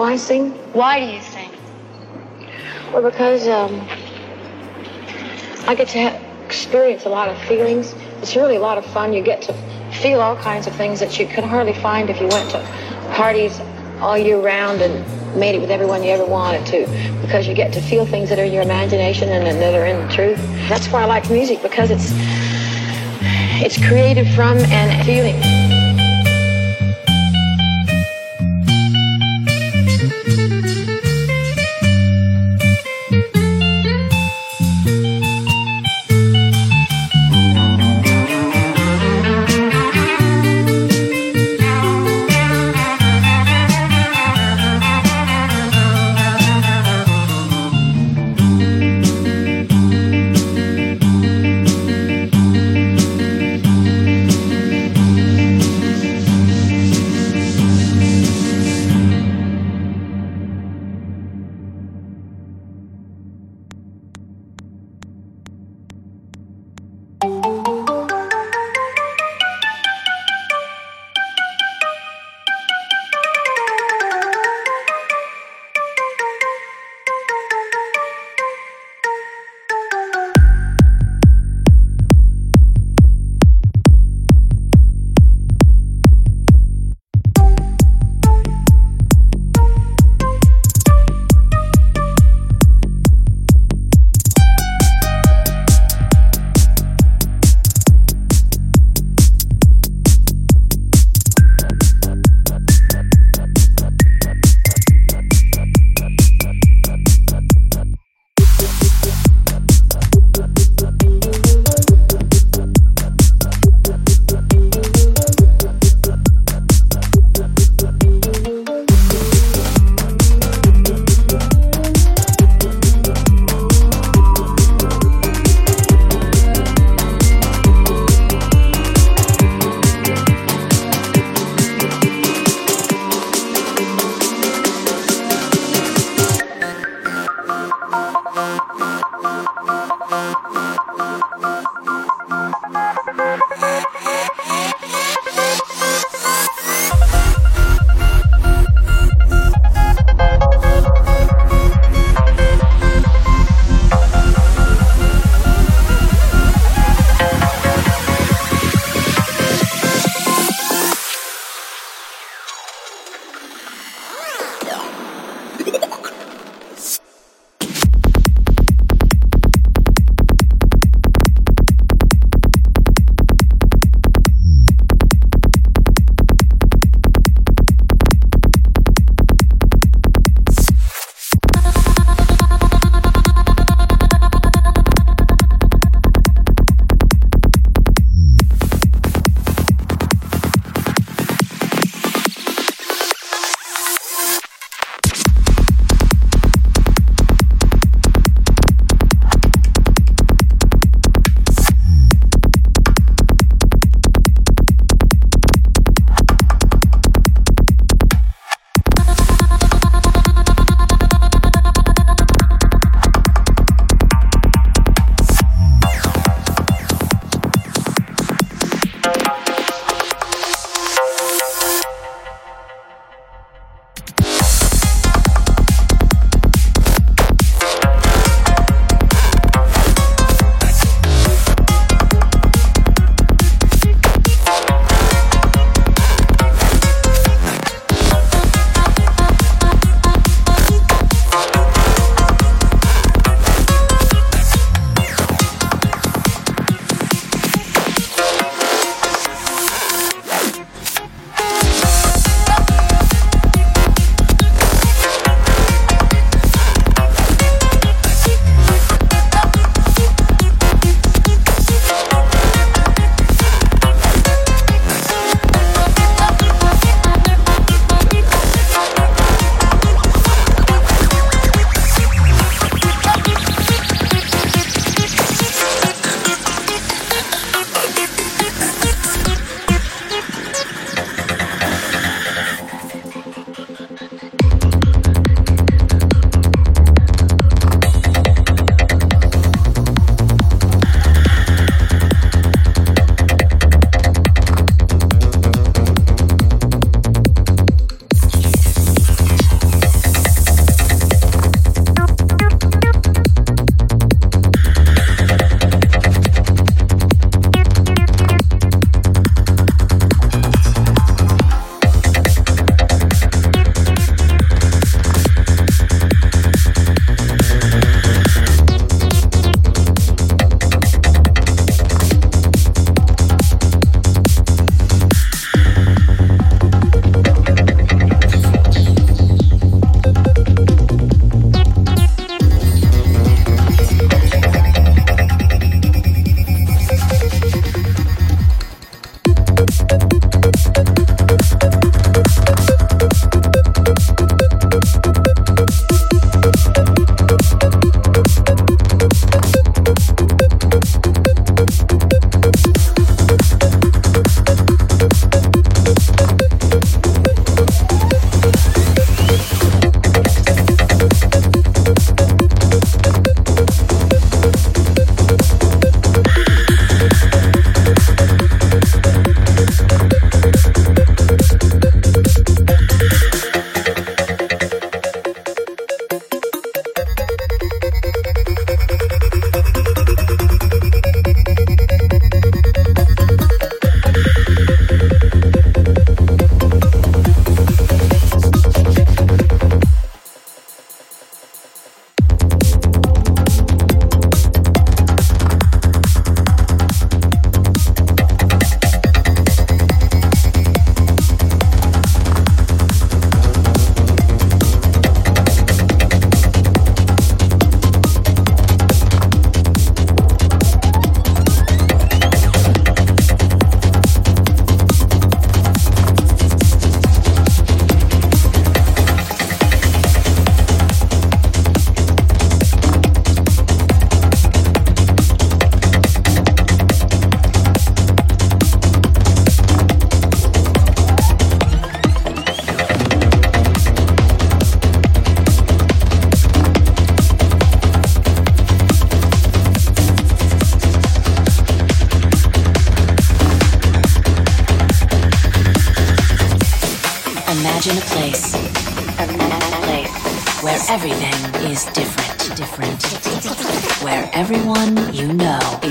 Why sing? Why do you sing? Well, because um, I get to ha- experience a lot of feelings. It's really a lot of fun. You get to feel all kinds of things that you could hardly find if you went to parties all year round and made it with everyone you ever wanted to because you get to feel things that are in your imagination and that are in the truth. That's why I like music because it's it's created from and feeling.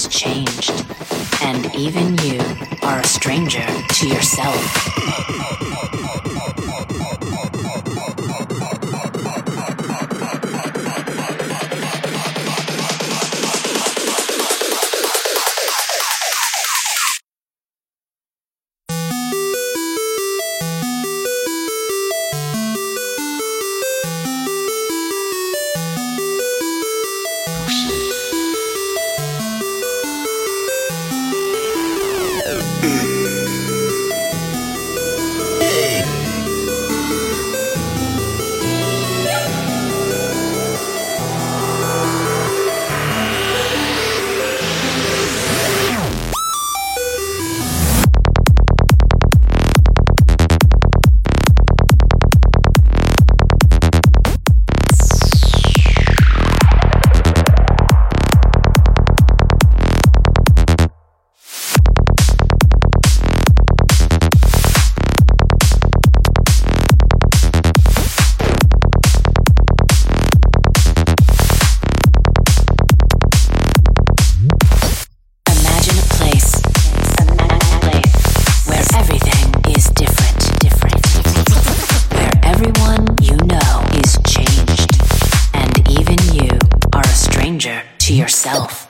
Is changed, and even you are a stranger to yourself. yourself.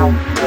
You.